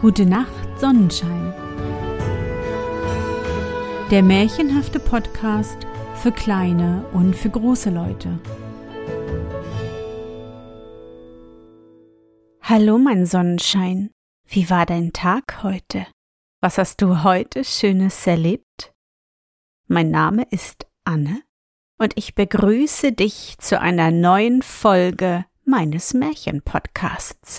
Gute Nacht, Sonnenschein. Der märchenhafte Podcast für kleine und für große Leute. Hallo, mein Sonnenschein. Wie war dein Tag heute? Was hast du heute Schönes erlebt? Mein Name ist Anne und ich begrüße dich zu einer neuen Folge meines Märchenpodcasts.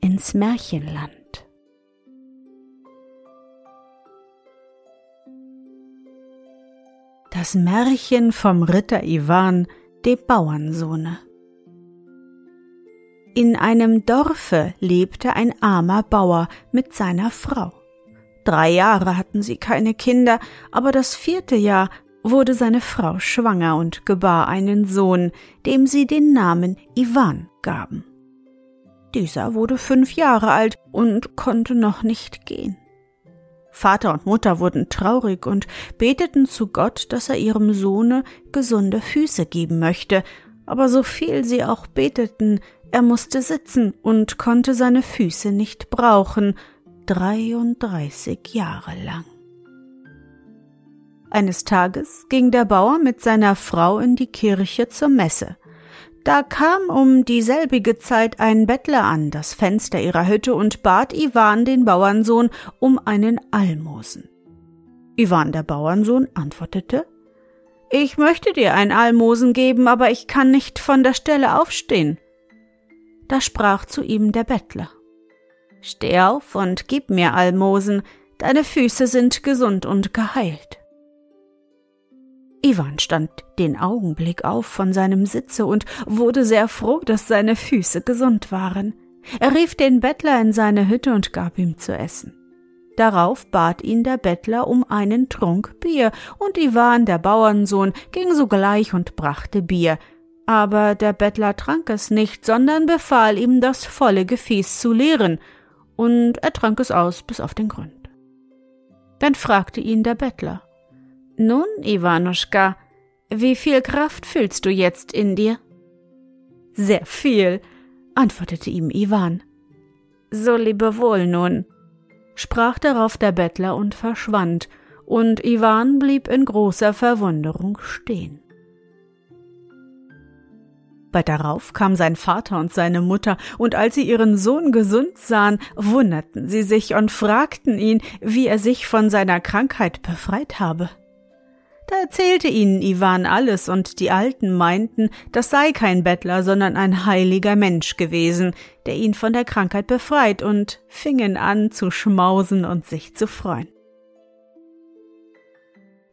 ins Märchenland. Das Märchen vom Ritter Iwan, dem Bauernsohne. In einem Dorfe lebte ein armer Bauer mit seiner Frau. Drei Jahre hatten sie keine Kinder, aber das vierte Jahr wurde seine Frau schwanger und gebar einen Sohn, dem sie den Namen Iwan gaben. Dieser wurde fünf Jahre alt und konnte noch nicht gehen. Vater und Mutter wurden traurig und beteten zu Gott, dass er ihrem Sohne gesunde Füße geben möchte, aber so viel sie auch beteten, er musste sitzen und konnte seine Füße nicht brauchen, dreiunddreißig Jahre lang. Eines Tages ging der Bauer mit seiner Frau in die Kirche zur Messe. Da kam um dieselbige Zeit ein Bettler an das Fenster ihrer Hütte und bat Iwan den Bauernsohn um einen Almosen. Iwan der Bauernsohn antwortete Ich möchte dir ein Almosen geben, aber ich kann nicht von der Stelle aufstehen. Da sprach zu ihm der Bettler Steh auf und gib mir Almosen, deine Füße sind gesund und geheilt. Iwan stand den Augenblick auf von seinem Sitze und wurde sehr froh, dass seine Füße gesund waren. Er rief den Bettler in seine Hütte und gab ihm zu essen. Darauf bat ihn der Bettler um einen Trunk Bier, und Iwan, der Bauernsohn, ging sogleich und brachte Bier. Aber der Bettler trank es nicht, sondern befahl ihm, das volle Gefäß zu leeren, und er trank es aus bis auf den Grund. Dann fragte ihn der Bettler nun, Iwanuschka, wie viel Kraft fühlst du jetzt in dir? Sehr viel, antwortete ihm Iwan. So lebe wohl nun, sprach darauf der Bettler und verschwand, und Iwan blieb in großer Verwunderung stehen. Bald darauf kam sein Vater und seine Mutter, und als sie ihren Sohn gesund sahen, wunderten sie sich und fragten ihn, wie er sich von seiner Krankheit befreit habe. Da erzählte ihnen Iwan alles, und die Alten meinten, das sei kein Bettler, sondern ein heiliger Mensch gewesen, der ihn von der Krankheit befreit, und fingen an zu schmausen und sich zu freuen.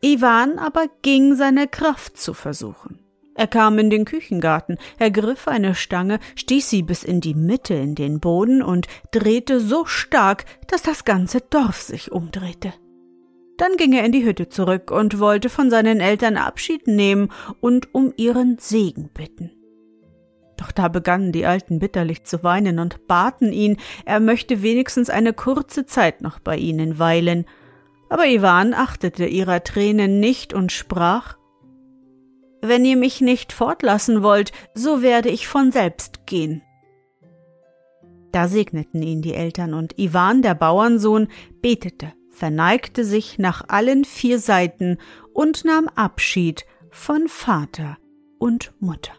Iwan aber ging seine Kraft zu versuchen. Er kam in den Küchengarten, ergriff eine Stange, stieß sie bis in die Mitte in den Boden und drehte so stark, dass das ganze Dorf sich umdrehte. Dann ging er in die Hütte zurück und wollte von seinen Eltern Abschied nehmen und um ihren Segen bitten. Doch da begannen die Alten bitterlich zu weinen und baten ihn, er möchte wenigstens eine kurze Zeit noch bei ihnen weilen. Aber Iwan achtete ihrer Tränen nicht und sprach Wenn ihr mich nicht fortlassen wollt, so werde ich von selbst gehen. Da segneten ihn die Eltern, und Iwan, der Bauernsohn, betete verneigte sich nach allen vier Seiten und nahm Abschied von Vater und Mutter.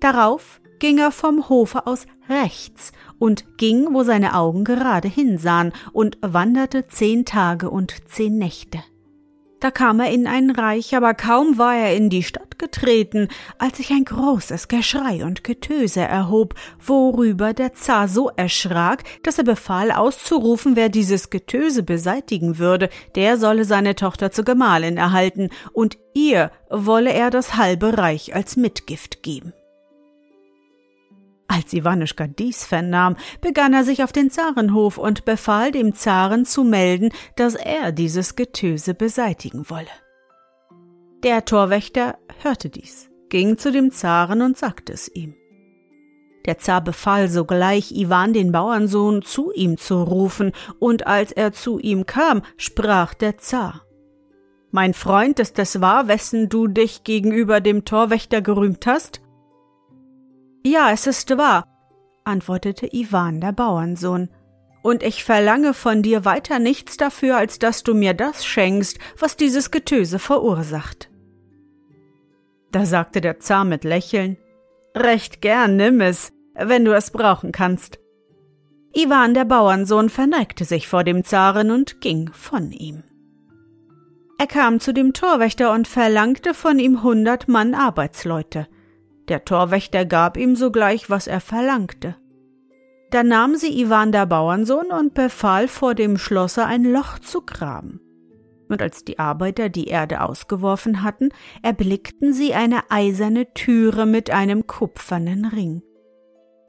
Darauf ging er vom Hofe aus rechts und ging, wo seine Augen gerade hinsahen, und wanderte zehn Tage und zehn Nächte. Da kam er in ein Reich, aber kaum war er in die Stadt getreten, als sich ein großes Geschrei und Getöse erhob, worüber der Zar so erschrak, dass er befahl auszurufen, wer dieses Getöse beseitigen würde, der solle seine Tochter zur Gemahlin erhalten, und ihr wolle er das halbe Reich als Mitgift geben. Als Iwanuschka dies vernahm, begann er sich auf den Zarenhof und befahl dem Zaren zu melden, dass er dieses Getöse beseitigen wolle. Der Torwächter hörte dies, ging zu dem Zaren und sagte es ihm. Der Zar befahl sogleich, Iwan den Bauernsohn zu ihm zu rufen, und als er zu ihm kam, sprach der Zar. Mein Freund, ist es wahr, wessen du dich gegenüber dem Torwächter gerühmt hast? Ja, es ist wahr, antwortete Iwan, der Bauernsohn. Und ich verlange von dir weiter nichts dafür, als dass du mir das schenkst, was dieses Getöse verursacht. Da sagte der Zar mit Lächeln, Recht gern nimm es, wenn du es brauchen kannst. Iwan, der Bauernsohn, verneigte sich vor dem Zaren und ging von ihm. Er kam zu dem Torwächter und verlangte von ihm hundert Mann Arbeitsleute. Der Torwächter gab ihm sogleich, was er verlangte. Da nahm sie Iwan der Bauernsohn und befahl vor dem Schlosse ein Loch zu graben. Und als die Arbeiter die Erde ausgeworfen hatten, erblickten sie eine eiserne Türe mit einem kupfernen Ring.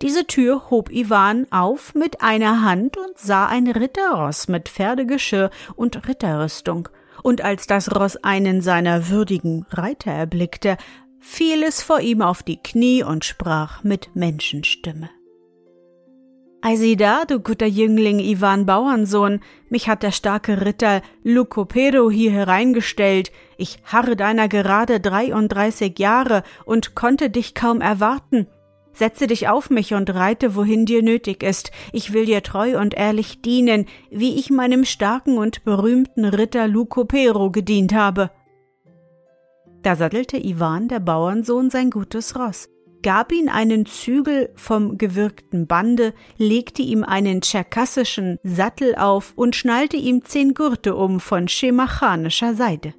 Diese Tür hob Iwan auf mit einer Hand und sah ein Ritterross mit Pferdegeschirr und Ritterrüstung. Und als das Ross einen seiner würdigen Reiter erblickte, fiel es vor ihm auf die Knie und sprach mit Menschenstimme. Ei sieh da, du guter Jüngling Iwan Bauernsohn, mich hat der starke Ritter Lucopero hier hereingestellt, ich harre deiner gerade dreiunddreißig Jahre und konnte dich kaum erwarten. Setze dich auf mich und reite, wohin dir nötig ist, ich will dir treu und ehrlich dienen, wie ich meinem starken und berühmten Ritter Lucopero gedient habe. Da sattelte Iwan, der Bauernsohn, sein gutes Ross, gab ihn einen Zügel vom gewirkten Bande, legte ihm einen tscherkassischen Sattel auf und schnallte ihm zehn Gurte um von schemachanischer Seide.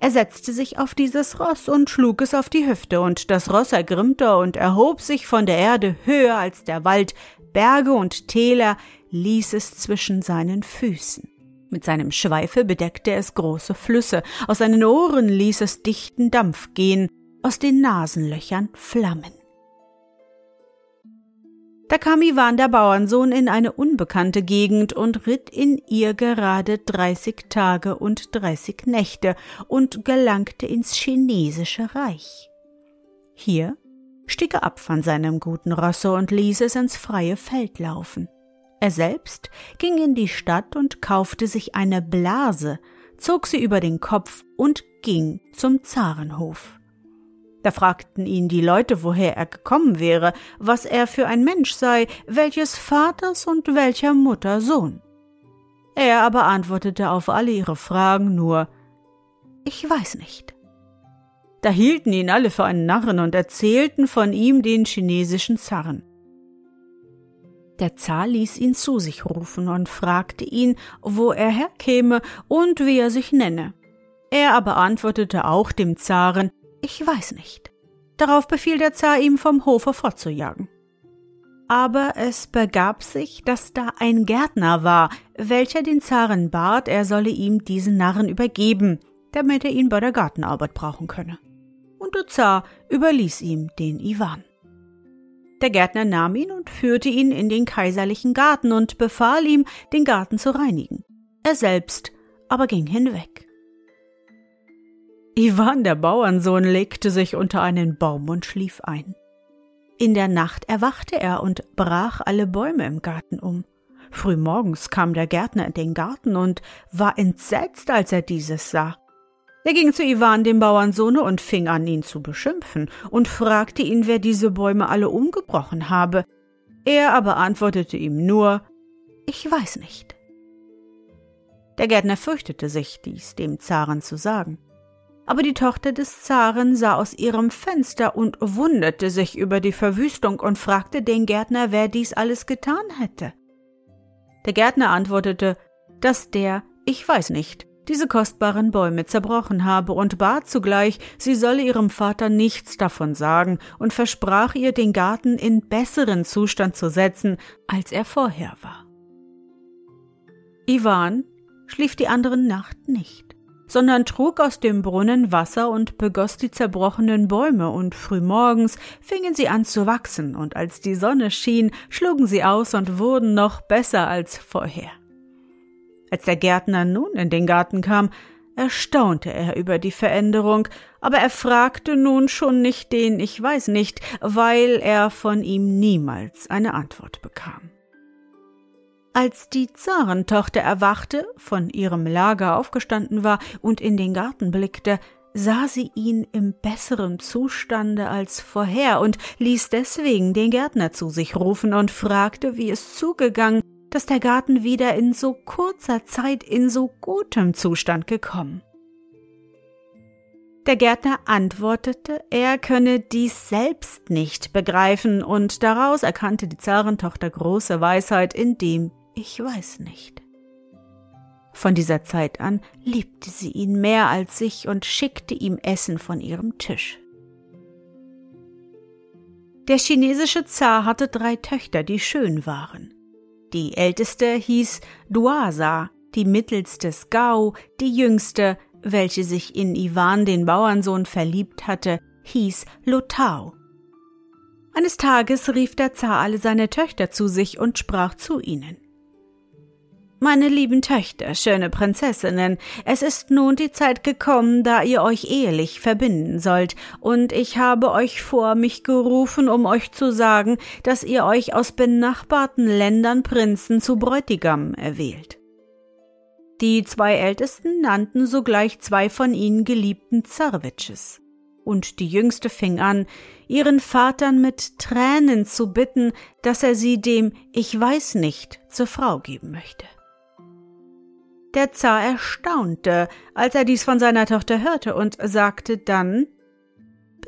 Er setzte sich auf dieses Ross und schlug es auf die Hüfte, und das Ross ergrimmte und erhob sich von der Erde höher als der Wald, Berge und Täler ließ es zwischen seinen Füßen. Mit seinem Schweife bedeckte es große Flüsse, aus seinen Ohren ließ es dichten Dampf gehen, aus den Nasenlöchern Flammen. Da kam Iwan der Bauernsohn in eine unbekannte Gegend und ritt in ihr gerade dreißig Tage und dreißig Nächte und gelangte ins chinesische Reich. Hier stieg er ab von seinem guten Rosse und ließ es ins freie Feld laufen. Er selbst ging in die Stadt und kaufte sich eine Blase, zog sie über den Kopf und ging zum Zarenhof. Da fragten ihn die Leute, woher er gekommen wäre, was er für ein Mensch sei, welches Vaters und welcher Mutter Sohn. Er aber antwortete auf alle ihre Fragen nur Ich weiß nicht. Da hielten ihn alle für einen Narren und erzählten von ihm den chinesischen Zaren. Der Zar ließ ihn zu sich rufen und fragte ihn, wo er herkäme und wie er sich nenne. Er aber antwortete auch dem Zaren, ich weiß nicht. Darauf befiel der Zar ihm vom Hofe fortzujagen. Aber es begab sich, dass da ein Gärtner war, welcher den Zaren bat, er solle ihm diesen Narren übergeben, damit er ihn bei der Gartenarbeit brauchen könne. Und der Zar überließ ihm den Iwan. Der Gärtner nahm ihn und führte ihn in den kaiserlichen Garten und befahl ihm, den Garten zu reinigen. Er selbst aber ging hinweg. Iwan, der Bauernsohn, legte sich unter einen Baum und schlief ein. In der Nacht erwachte er und brach alle Bäume im Garten um. Frühmorgens kam der Gärtner in den Garten und war entsetzt, als er dieses sah. Er ging zu Iwan, dem Bauernsohne, und fing an, ihn zu beschimpfen und fragte ihn, wer diese Bäume alle umgebrochen habe. Er aber antwortete ihm nur, ich weiß nicht. Der Gärtner fürchtete sich, dies dem Zaren zu sagen. Aber die Tochter des Zaren sah aus ihrem Fenster und wunderte sich über die Verwüstung und fragte den Gärtner, wer dies alles getan hätte. Der Gärtner antwortete, dass der, ich weiß nicht, diese kostbaren Bäume zerbrochen habe und bat zugleich, sie solle ihrem Vater nichts davon sagen und versprach ihr, den Garten in besseren Zustand zu setzen, als er vorher war. Iwan schlief die andere Nacht nicht. sondern trug aus dem Brunnen Wasser und begoss die zerbrochenen Bäume, und frühmorgens fingen sie an zu wachsen, und als die Sonne schien, schlugen sie aus und wurden noch besser als vorher. Als der Gärtner nun in den Garten kam, erstaunte er über die Veränderung, aber er fragte nun schon nicht den Ich weiß nicht, weil er von ihm niemals eine Antwort bekam. Als die Zarentochter erwachte, von ihrem Lager aufgestanden war und in den Garten blickte, sah sie ihn im besseren Zustande als vorher und ließ deswegen den Gärtner zu sich rufen und fragte, wie es zugegangen, dass der Garten wieder in so kurzer Zeit in so gutem Zustand gekommen. Der Gärtner antwortete, er könne dies selbst nicht begreifen, und daraus erkannte die Zarentochter große Weisheit in dem ich weiß nicht. Von dieser Zeit an liebte sie ihn mehr als sich und schickte ihm Essen von ihrem Tisch. Der chinesische Zar hatte drei Töchter, die schön waren. Die älteste hieß Duasa, die mittelste Skau, die jüngste, welche sich in Iwan, den Bauernsohn, verliebt hatte, hieß Lotao. Eines Tages rief der Zar alle seine Töchter zu sich und sprach zu ihnen. Meine lieben Töchter, schöne Prinzessinnen, es ist nun die Zeit gekommen, da ihr euch ehelich verbinden sollt, und ich habe euch vor mich gerufen, um euch zu sagen, dass ihr euch aus benachbarten Ländern Prinzen zu Bräutigam erwählt. Die zwei Ältesten nannten sogleich zwei von ihnen geliebten Zarwitsches. Und die Jüngste fing an, ihren Vater mit Tränen zu bitten, dass er sie dem Ich weiß nicht zur Frau geben möchte. Der Zar erstaunte, als er dies von seiner Tochter hörte, und sagte dann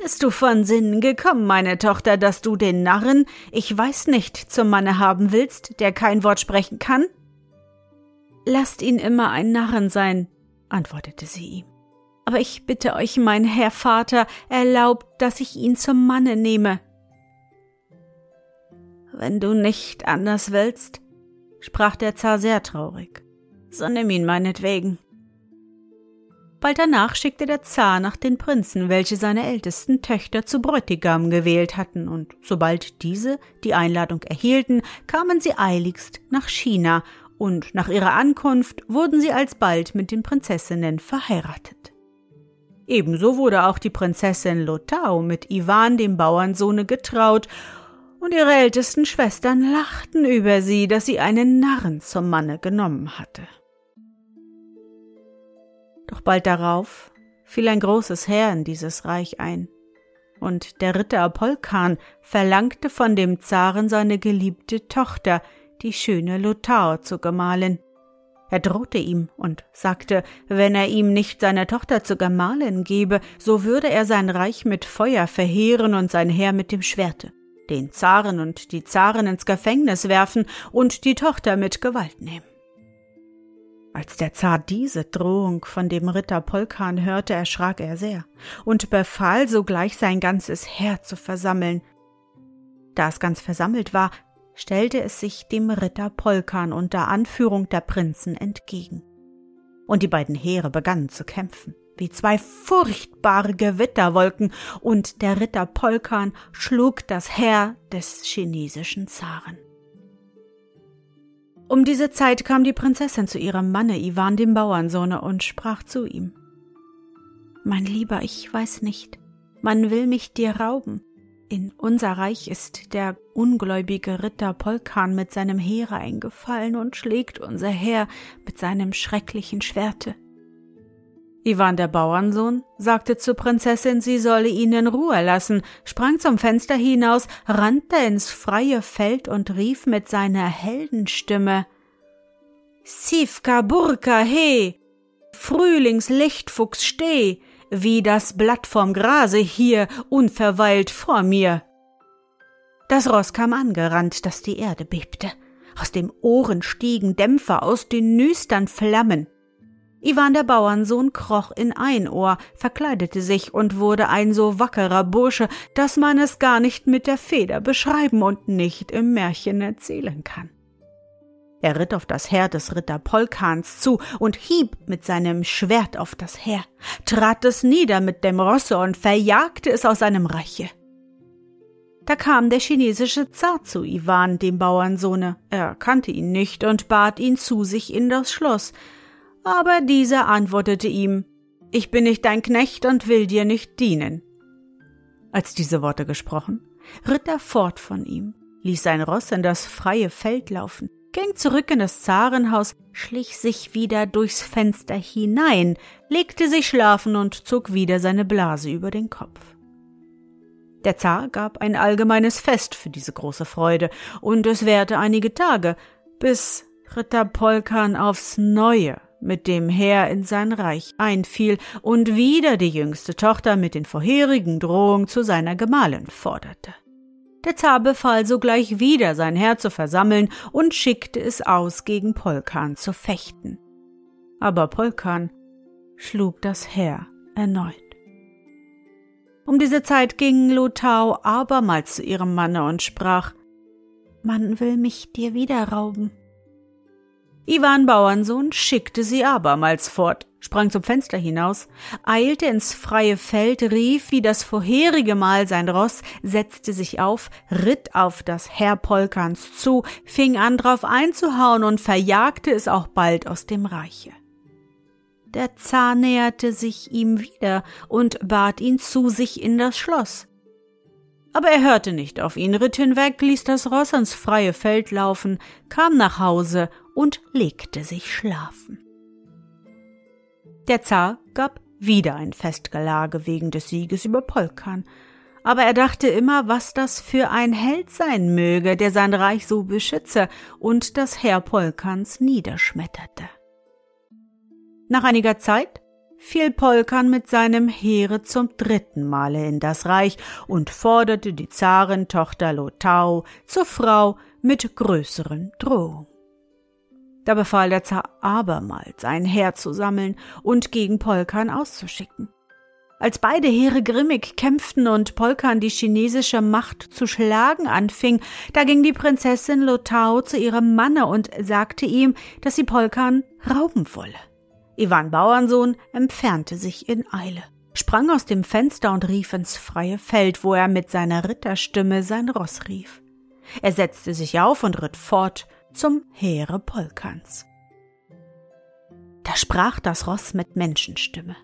Bist du von Sinnen gekommen, meine Tochter, dass du den Narren, ich weiß nicht, zum Manne haben willst, der kein Wort sprechen kann? Lasst ihn immer ein Narren sein, antwortete sie ihm. Aber ich bitte euch, mein Herr Vater, erlaubt, dass ich ihn zum Manne nehme. Wenn du nicht anders willst, sprach der Zar sehr traurig, so nimm ihn meinetwegen. Bald danach schickte der Zar nach den Prinzen, welche seine ältesten Töchter zu Bräutigam gewählt hatten, und sobald diese die Einladung erhielten, kamen sie eiligst nach China, und nach ihrer Ankunft wurden sie alsbald mit den Prinzessinnen verheiratet. Ebenso wurde auch die Prinzessin Lotau mit Iwan, dem Bauernsohne, getraut, und ihre ältesten Schwestern lachten über sie, dass sie einen Narren zum Manne genommen hatte. Doch bald darauf fiel ein großes Heer in dieses Reich ein, und der Ritter Apolkan verlangte von dem Zaren seine geliebte Tochter, die schöne Lothar, zu Gemahlin. Er drohte ihm und sagte, wenn er ihm nicht seine Tochter zur Gemahlin gebe, so würde er sein Reich mit Feuer verheeren und sein Heer mit dem Schwerte, den Zaren und die Zaren ins Gefängnis werfen und die Tochter mit Gewalt nehmen. Als der Zar diese Drohung von dem Ritter Polkan hörte, erschrak er sehr und befahl sogleich sein ganzes Heer zu versammeln. Da es ganz versammelt war, stellte es sich dem Ritter Polkan unter Anführung der Prinzen entgegen. Und die beiden Heere begannen zu kämpfen, wie zwei furchtbare Gewitterwolken, und der Ritter Polkan schlug das Heer des chinesischen Zaren. Um diese Zeit kam die Prinzessin zu ihrem Manne Iwan, dem Bauernsohne, und sprach zu ihm Mein Lieber, ich weiß nicht, man will mich dir rauben. In unser Reich ist der ungläubige Ritter Polkan mit seinem Heere eingefallen und schlägt unser Heer mit seinem schrecklichen Schwerte. Iwan der Bauernsohn sagte zur Prinzessin, sie solle ihn in Ruhe lassen, sprang zum Fenster hinaus, rannte ins freie Feld und rief mit seiner Heldenstimme Sivka Burka he! Frühlingslichtfuchs steh! Wie das Blatt vom Grase hier unverweilt vor mir! Das Ross kam angerannt, dass die Erde bebte. Aus dem Ohren stiegen Dämpfer, aus den Nüstern Flammen. Iwan der Bauernsohn kroch in ein Ohr, verkleidete sich und wurde ein so wackerer Bursche, dass man es gar nicht mit der Feder beschreiben und nicht im Märchen erzählen kann. Er ritt auf das Heer des Ritter Polkans zu und hieb mit seinem Schwert auf das Heer, trat es nieder mit dem Rosse und verjagte es aus seinem Reiche. Da kam der chinesische Zar zu Iwan, dem Bauernsohne. Er kannte ihn nicht und bat ihn zu sich in das Schloss. Aber dieser antwortete ihm, Ich bin nicht dein Knecht und will dir nicht dienen. Als diese Worte gesprochen, ritt er fort von ihm, ließ sein Ross in das freie Feld laufen, ging zurück in das Zarenhaus, schlich sich wieder durchs Fenster hinein, legte sich schlafen und zog wieder seine Blase über den Kopf. Der Zar gab ein allgemeines Fest für diese große Freude, und es währte einige Tage, bis Ritter Polkan aufs Neue mit dem Heer in sein Reich einfiel und wieder die jüngste Tochter mit den vorherigen Drohungen zu seiner Gemahlin forderte. Der Zar befahl sogleich wieder sein Heer zu versammeln und schickte es aus, gegen Polkan zu fechten. Aber Polkan schlug das Heer erneut. Um diese Zeit ging Lotau abermals zu ihrem Manne und sprach Man will mich dir wieder rauben. Iwan Bauernsohn schickte sie abermals fort, sprang zum Fenster hinaus, eilte ins freie Feld, rief wie das vorherige Mal sein Ross, setzte sich auf, ritt auf das Herr Polkans zu, fing an drauf einzuhauen und verjagte es auch bald aus dem Reiche. Der Zar näherte sich ihm wieder und bat ihn zu sich in das Schloss. Aber er hörte nicht auf ihn, ritt hinweg, ließ das Ross ans freie Feld laufen, kam nach Hause und legte sich schlafen. Der Zar gab wieder ein Festgelage wegen des Sieges über Polkan, aber er dachte immer, was das für ein Held sein möge, der sein Reich so beschütze und das Heer Polkans niederschmetterte. Nach einiger Zeit fiel Polkan mit seinem Heere zum dritten Male in das Reich und forderte die Zarentochter Lotau zur Frau mit größeren Drohungen. Da befahl der Zar abermals, ein Heer zu sammeln und gegen Polkan auszuschicken. Als beide Heere grimmig kämpften und Polkan die chinesische Macht zu schlagen anfing, da ging die Prinzessin Lotau zu ihrem Manne und sagte ihm, dass sie Polkan rauben wolle. Iwan Bauernsohn entfernte sich in Eile, sprang aus dem Fenster und rief ins freie Feld, wo er mit seiner Ritterstimme sein Ross rief. Er setzte sich auf und ritt fort zum Heere Polkans. Da sprach das Ross mit Menschenstimme.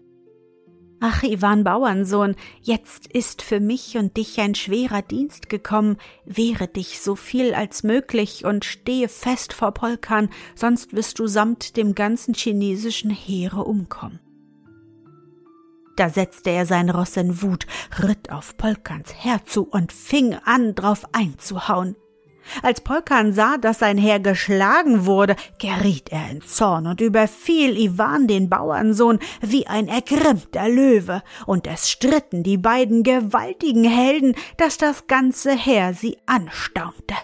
Ach, Iwan Bauernsohn, jetzt ist für mich und dich ein schwerer Dienst gekommen, wehre dich so viel als möglich und stehe fest vor Polkan, sonst wirst du samt dem ganzen chinesischen Heere umkommen. Da setzte er sein Ross in Wut, ritt auf Polkans Heer zu und fing an, drauf einzuhauen. Als Polkan sah, dass sein Heer geschlagen wurde, geriet er in Zorn und überfiel Iwan den Bauernsohn wie ein ergrimmter Löwe, und es stritten die beiden gewaltigen Helden, dass das ganze Heer sie anstaunte.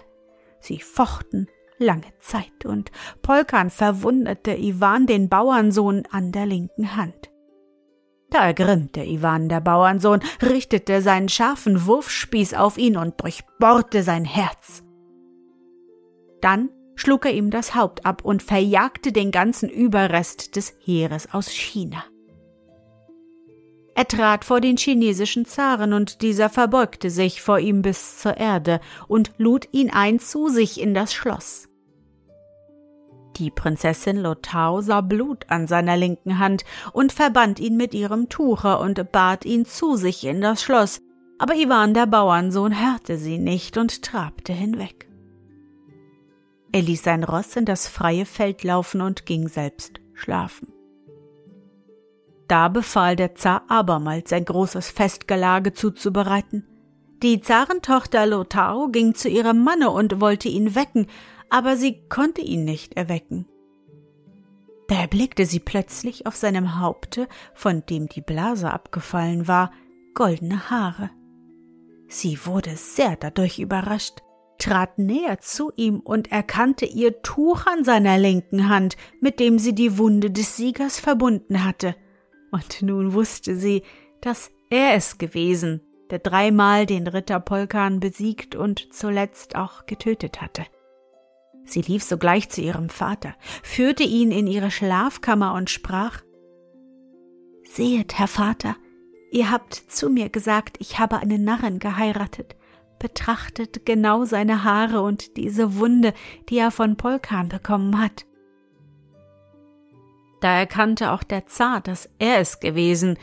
Sie fochten lange Zeit, und Polkan verwundete Iwan den Bauernsohn an der linken Hand. Da ergrimmte Iwan der Bauernsohn, richtete seinen scharfen Wurfspieß auf ihn und durchbohrte sein Herz. Dann schlug er ihm das Haupt ab und verjagte den ganzen Überrest des Heeres aus China. Er trat vor den chinesischen Zaren, und dieser verbeugte sich vor ihm bis zur Erde und lud ihn ein zu sich in das Schloss. Die Prinzessin Lotao sah Blut an seiner linken Hand und verband ihn mit ihrem Tuche und bat ihn zu sich in das Schloss, aber Iwan der Bauernsohn hörte sie nicht und trabte hinweg. Er ließ sein Ross in das freie Feld laufen und ging selbst schlafen. Da befahl der Zar abermals ein großes Festgelage zuzubereiten. Die Zarentochter Lotaro ging zu ihrem Manne und wollte ihn wecken, aber sie konnte ihn nicht erwecken. Da erblickte sie plötzlich auf seinem Haupte, von dem die Blase abgefallen war, goldene Haare. Sie wurde sehr dadurch überrascht trat näher zu ihm und erkannte ihr Tuch an seiner linken Hand, mit dem sie die Wunde des Siegers verbunden hatte. Und nun wusste sie, dass er es gewesen, der dreimal den Ritter Polkan besiegt und zuletzt auch getötet hatte. Sie lief sogleich zu ihrem Vater, führte ihn in ihre Schlafkammer und sprach Sehet, Herr Vater, ihr habt zu mir gesagt, ich habe einen Narren geheiratet. Betrachtet genau seine Haare und diese Wunde, die er von Polkan bekommen hat. Da erkannte auch der Zar, dass er es gewesen,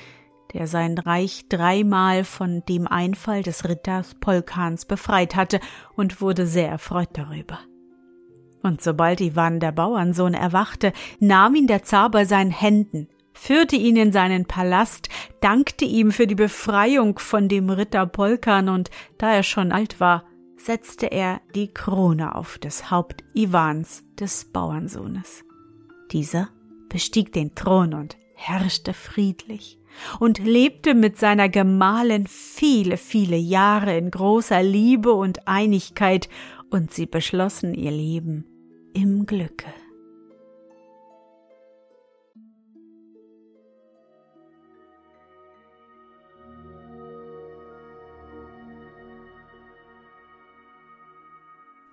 der sein Reich dreimal von dem Einfall des Ritters Polkans befreit hatte und wurde sehr erfreut darüber. Und sobald Iwan der Bauernsohn erwachte, nahm ihn der Zar bei seinen Händen, führte ihn in seinen Palast, dankte ihm für die Befreiung von dem Ritter Polkan und da er schon alt war, setzte er die Krone auf das Haupt Iwans, des Bauernsohnes. Dieser bestieg den Thron und herrschte friedlich und lebte mit seiner Gemahlin viele, viele Jahre in großer Liebe und Einigkeit, und sie beschlossen ihr Leben im Glücke.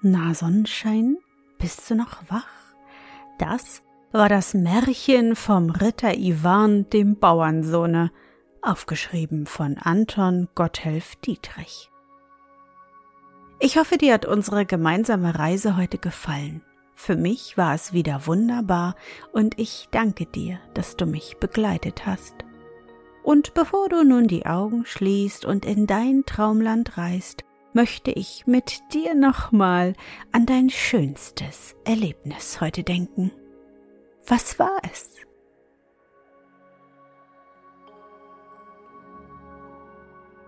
Na, Sonnenschein, bist du noch wach? Das war das Märchen vom Ritter Iwan, dem Bauernsohne, aufgeschrieben von Anton Gotthelf Dietrich. Ich hoffe, dir hat unsere gemeinsame Reise heute gefallen. Für mich war es wieder wunderbar und ich danke dir, dass du mich begleitet hast. Und bevor du nun die Augen schließt und in dein Traumland reist, möchte ich mit dir nochmal an dein schönstes Erlebnis heute denken. Was war es?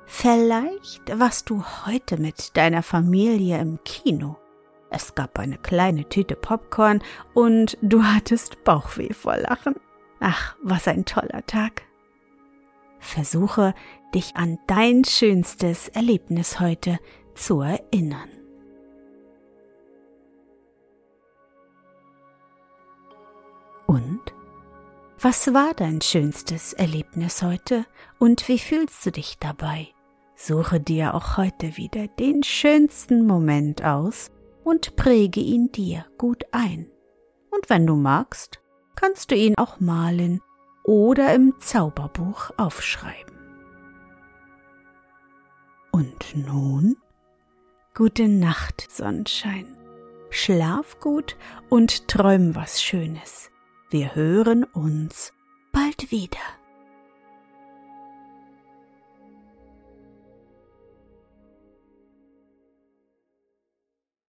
Vielleicht warst du heute mit deiner Familie im Kino. Es gab eine kleine Tüte Popcorn und du hattest Bauchweh vor Lachen. Ach, was ein toller Tag. Versuche, dich an dein schönstes Erlebnis heute zu erinnern. Und? Was war dein schönstes Erlebnis heute und wie fühlst du dich dabei? Suche dir auch heute wieder den schönsten Moment aus und präge ihn dir gut ein. Und wenn du magst, kannst du ihn auch malen oder im Zauberbuch aufschreiben. Und nun? Gute Nacht, Sonnenschein. Schlaf gut und träum was Schönes. Wir hören uns bald wieder.